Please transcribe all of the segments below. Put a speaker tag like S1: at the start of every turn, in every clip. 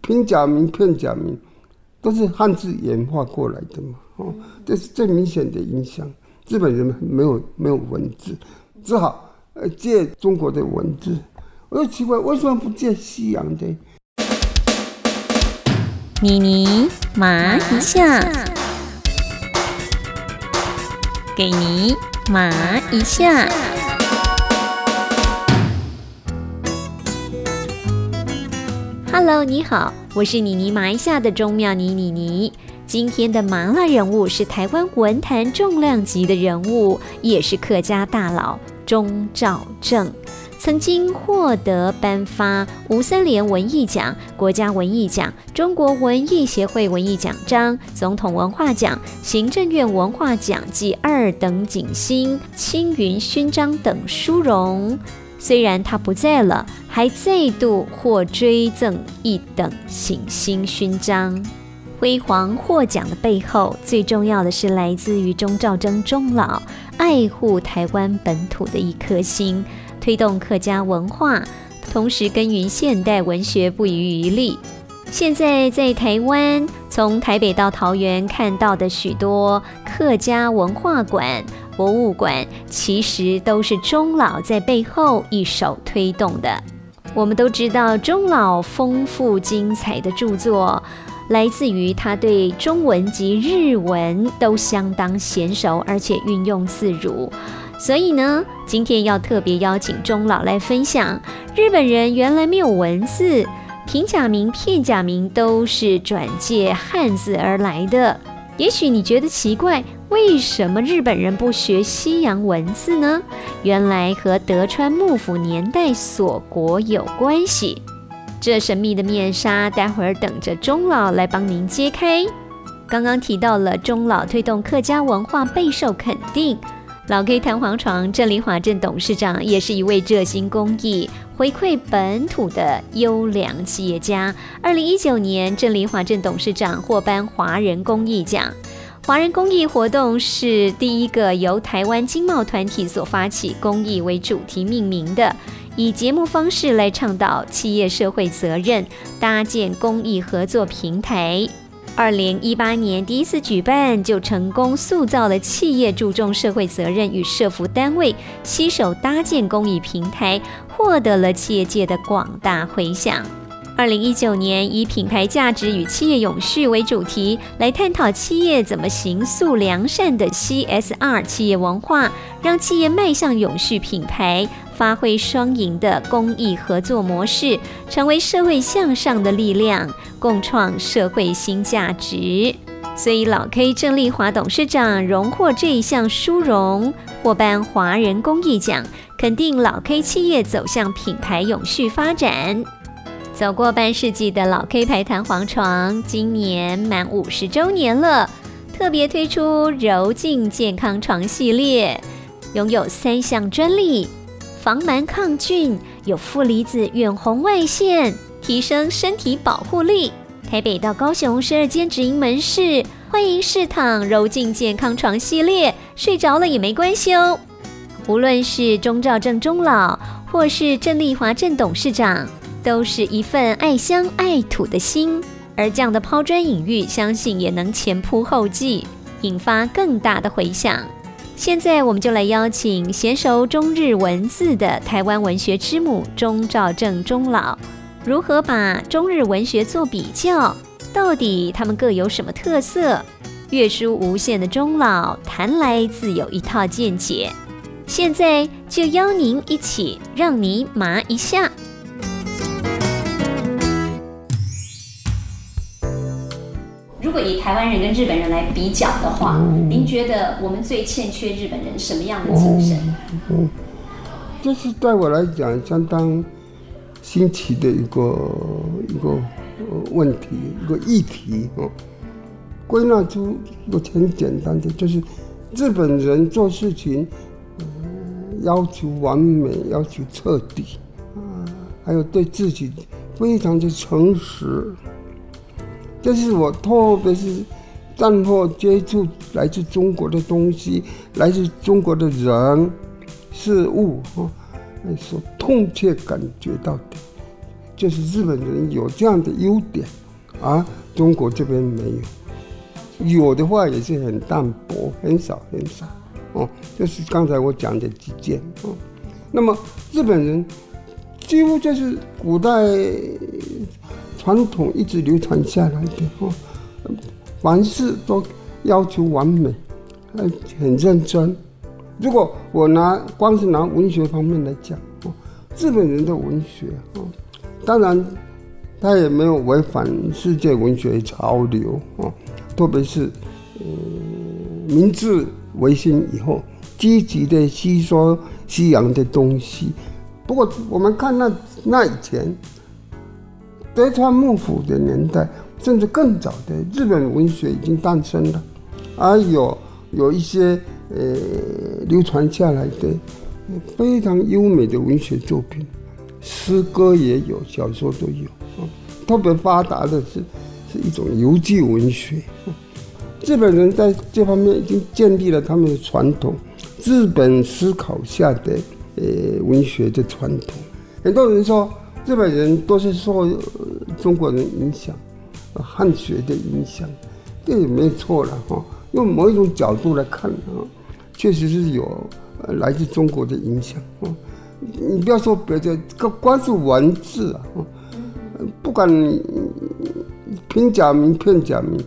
S1: 平假名、片假名都是汉字演化过来的嘛，哦，这是最明显的影响。日本人没有没有文字，只好呃借中国的文字。我就奇怪，为什么不借西洋的？
S2: 妮妮麻一下，给你麻一下。Hello，你好，我是妮妮麻一下的钟妙妮妮妮。今天的麻辣人物是台湾文坛重量级的人物，也是客家大佬钟兆政。曾经获得颁发吴三连文艺奖、国家文艺奖、中国文艺协会文艺奖章、总统文化奖、行政院文化奖及二等景星、青云勋章等殊荣。虽然他不在了，还再度获追赠一等行星勋章。辉煌获奖的背后，最重要的是来自于钟兆征钟老爱护台湾本土的一颗心。推动客家文化，同时耕耘现代文学，不遗余力。现在在台湾，从台北到桃园看到的许多客家文化馆、博物馆，其实都是钟老在背后一手推动的。我们都知道，钟老丰富精彩的著作，来自于他对中文及日文都相当娴熟，而且运用自如。所以呢，今天要特别邀请钟老来分享，日本人原来没有文字，平假名、片假名都是转借汉字而来的。也许你觉得奇怪，为什么日本人不学西洋文字呢？原来和德川幕府年代锁国有关系。这神秘的面纱，待会儿等着钟老来帮您揭开。刚刚提到了钟老推动客家文化备受肯定。老 K 弹簧床郑林华镇董事长也是一位热心公益、回馈本土的优良企业家。二零一九年，郑林华镇董事长获颁华人公益奖。华人公益活动是第一个由台湾经贸团体所发起、公益为主题命名的，以节目方式来倡导企业社会责任，搭建公益合作平台。二零一八年第一次举办，就成功塑造了企业注重社会责任与社服单位携手搭建公益平台，获得了企业界的广大回响。二零一九年以品牌价值与企业永续为主题，来探讨企业怎么行塑良善的 CSR 企业文化，让企业迈向永续品牌。发挥双赢的公益合作模式，成为社会向上的力量，共创社会新价值。所以老 K 郑丽华董事长荣获这一项殊荣，获颁华人公益奖，肯定老 K 企业走向品牌永续发展。走过半世纪的老 K 牌弹簧床，今年满五十周年了，特别推出柔净健康床系列，拥有三项专利。防螨抗菌，有负离子远红外线，提升身体保护力。台北到高雄十二间直营门市，欢迎试躺柔净健康床系列，睡着了也没关系哦。无论是钟兆正钟老，或是郑丽华郑董事长，都是一份爱乡爱土的心。而这样的抛砖引玉，相信也能前仆后继，引发更大的回响。现在我们就来邀请娴熟中日文字的台湾文学之母钟兆正钟老，如何把中日文学做比较？到底他们各有什么特色？阅书无限的钟老谈来自有一套见解。现在就邀您一起让您麻一下。果以台湾人跟日本人来比较的话，您觉得我们最欠缺日本人什么样的精神？嗯，
S1: 这是对我来讲相当新奇的一个一个问题，一个议题哦。归纳出一个很简单的，就是日本人做事情要求完美，要求彻底，啊，还有对自己非常的诚实。这是我特别是战后接触来自中国的东西，来自中国的人事物啊，所痛切感觉到的。就是日本人有这样的优点，啊中国这边没有，有的话也是很淡薄，很少很少。哦，就是刚才我讲的几件哦。那么日本人几乎就是古代传统一直流传下来的哦，凡事都要求完美，很很认真。如果我拿光是拿文学方面来讲哦，日本人的文学哦，当然他也没有违反世界文学潮流哦，特别是呃明治。维新以后，积极的吸收西洋的东西。不过，我们看那那以前，德川幕府的年代，甚至更早的日本文学已经诞生了，而有有一些呃流传下来的非常优美的文学作品，诗歌也有，小说都有啊。特别发达的是是一种游记文学。日本人在这方面已经建立了他们的传统，日本思考下的呃文学的传统。很多人说日本人都是受中国人影响，汉学的影响，这也没错了哈。用某一种角度来看啊，确实是有来自中国的影响啊。你不要说别的，光光是文字啊，不管平假名、片假名。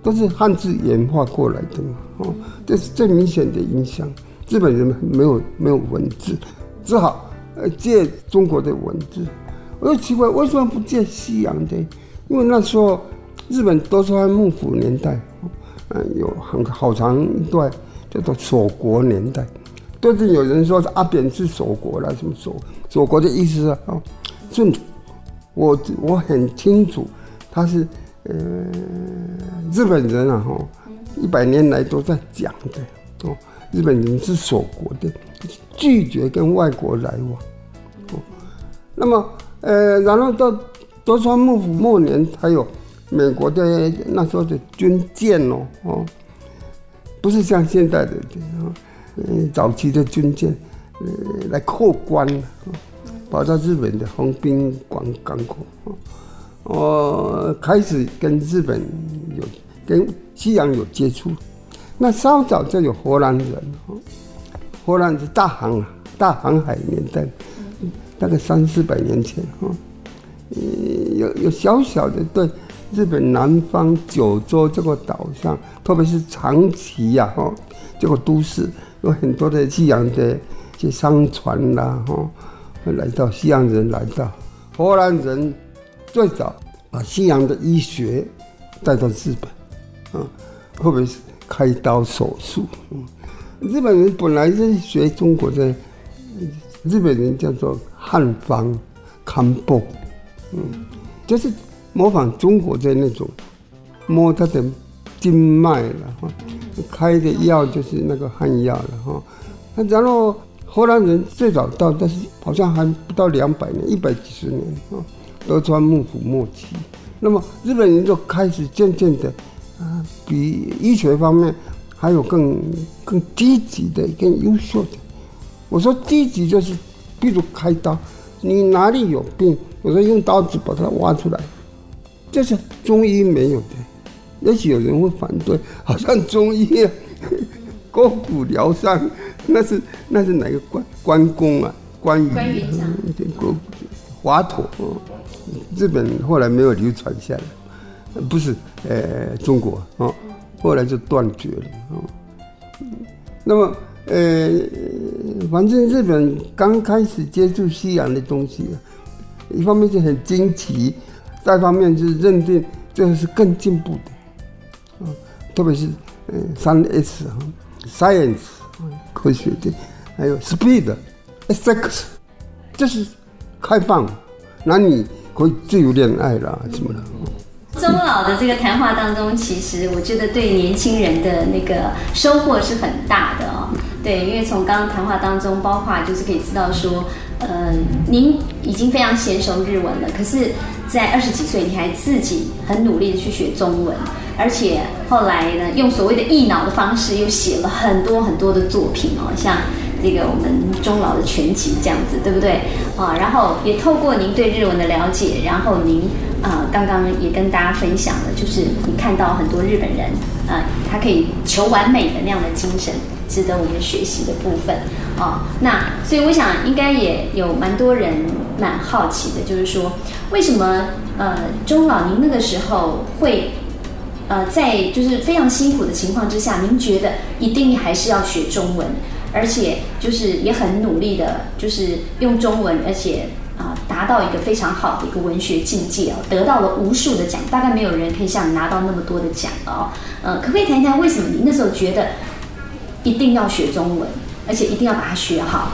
S1: 都是汉字演化过来的嘛，哦，这是最明显的影响。日本人没有没有文字，只好呃借中国的文字。我就奇怪，为什么不见西洋的？因为那时候日本都是在幕府年代，嗯，有很好长一段叫做锁国年代。都是有人说阿扁是锁国了，什么锁锁国的意思啊？哦，正，我我很清楚，他是。呃，日本人啊，哈，一百年来都在讲的哦。日本人是锁国的，拒绝跟外国来往。哦，那么，呃，然后到德川幕府末年，才有美国的那时候的军舰哦，哦，不是像现在的这样，嗯，早期的军舰，呃，来扣关，跑到日本的横滨港港口。哦开始跟日本有跟西洋有接触，那稍早就有荷兰人哦，荷兰是大航大航海年代，大概三四百年前哈，有有小小的对日本南方九州这个岛上，特别是长崎呀哈这个都市，有很多的西洋的这商船啦哈，来到西洋人来到荷兰人。最早把西洋的医学带到日本，啊，特别是开刀手术。嗯，日本人本来是学中国的，日本人叫做汉方康波，嗯，就是模仿中国的那种摸他的经脉了哈，开的药就是那个汉药了哈。那然后荷兰人最早到，但是好像还不到两百年，一百几十年啊。德川幕府末期，那么日本人就开始渐渐的，啊，比医学方面还有更更积极的、更优秀的。我说积极就是，比如开刀，你哪里有病，我说用刀子把它挖出来，这是中医没有的。也许有人会反对，好像中医啊刮骨疗伤，那是那是哪个关关公啊？关羽，
S2: 关羽
S1: 骨华佗。日本后来没有流传下来，不是，呃，中国啊，后来就断绝了啊。那么，呃，反正日本刚开始接触西洋的东西，一方面就很惊奇，再一方面就是认定这是更进步的啊，特别是嗯，三 S 啊，Science 科学的，还有 Speed，Sex，这是开放男女。可以自由恋爱啦，什么的。
S2: 钟老的这个谈话当中，其实我觉得对年轻人的那个收获是很大的。对，因为从刚刚谈话当中，包括就是可以知道说，呃，您已经非常娴熟日文了，可是，在二十几岁，你还自己很努力的去学中文，而且后来呢，用所谓的“益脑”的方式，又写了很多很多的作品哦，像。这个我们中老的全集这样子，对不对？啊，然后也透过您对日文的了解，然后您啊刚刚也跟大家分享了，就是你看到很多日本人啊，他可以求完美的那样的精神，值得我们学习的部分啊。那所以我想应该也有蛮多人蛮好奇的，就是说为什么呃钟老您那个时候会？呃，在就是非常辛苦的情况之下，您觉得一定还是要学中文，而且就是也很努力的，就是用中文，而且啊，达到一个非常好的一个文学境界哦，得到了无数的奖，大概没有人可以像你拿到那么多的奖哦。呃，可不可以谈一谈为什么你那时候觉得一定要学中文，而且一定要把它学好？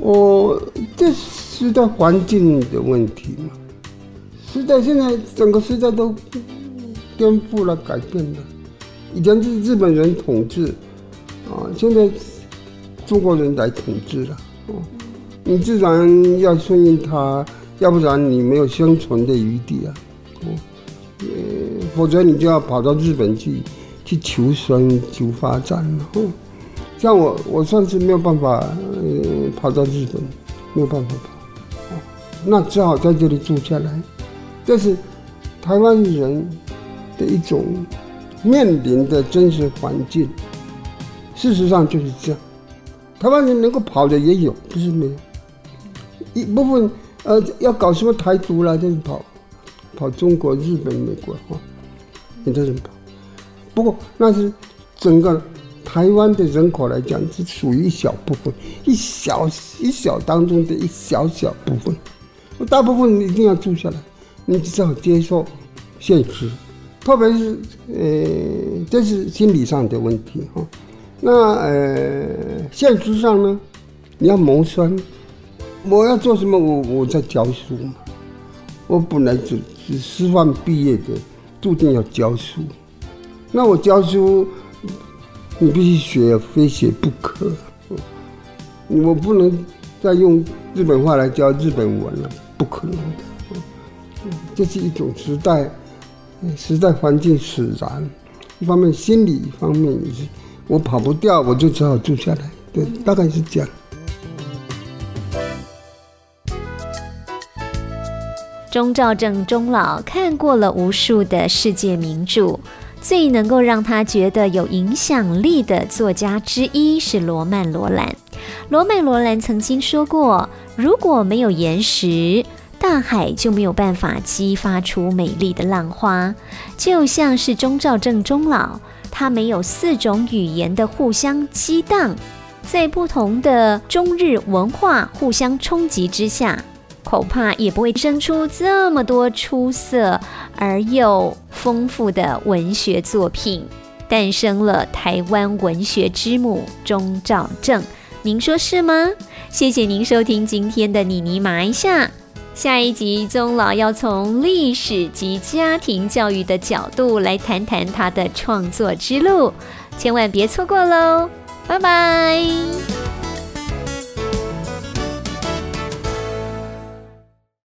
S1: 我这时代环境的问题嘛，时代现在整个时代都。颠覆了，改变了。以前是日本人统治，啊，现在中国人来统治了。你自然要顺应他，要不然你没有生存的余地啊。哦，呃，否则你就要跑到日本去，去求生、求发展了。哦，像我，我算是没有办法，呃，跑到日本，没有办法跑。那只好在这里住下来。这是台湾人。的一种面临的真实环境，事实上就是这样。台湾人能够跑的也有，不是没有。一部分呃要搞什么台独啦，就是跑跑中国、日本、美国哈，很多人跑。不过那是整个台湾的人口来讲，是属于一小部分，一小一小当中的一小小部分。大部分你一定要住下来，你只好接受现实。特别是，呃，这是心理上的问题哈。那呃，现实上呢，你要谋生，我要做什么？我我在教书嘛。我本来只是师范毕业的，注定要教书。那我教书，你必须学，非学不可。我不能再用日本话来教日本文了，不可能的。这是一种时代。时代环境使然，一方面心理，一方面也是我跑不掉，我就只好住下来。对，大概是这样。
S2: 钟兆正钟老看过了无数的世界名著，最能够让他觉得有影响力的作家之一是罗曼·罗兰。罗曼·罗兰曾经说过：“如果没有岩石。”大海就没有办法激发出美丽的浪花，就像是钟兆正钟老，他没有四种语言的互相激荡，在不同的中日文化互相冲击之下，恐怕也不会生出这么多出色而又丰富的文学作品，诞生了台湾文学之母钟兆正。您说是吗？谢谢您收听今天的妮妮麻一下。下一集，钟老要从历史及家庭教育的角度来谈谈他的创作之路，千万别错过喽！拜拜。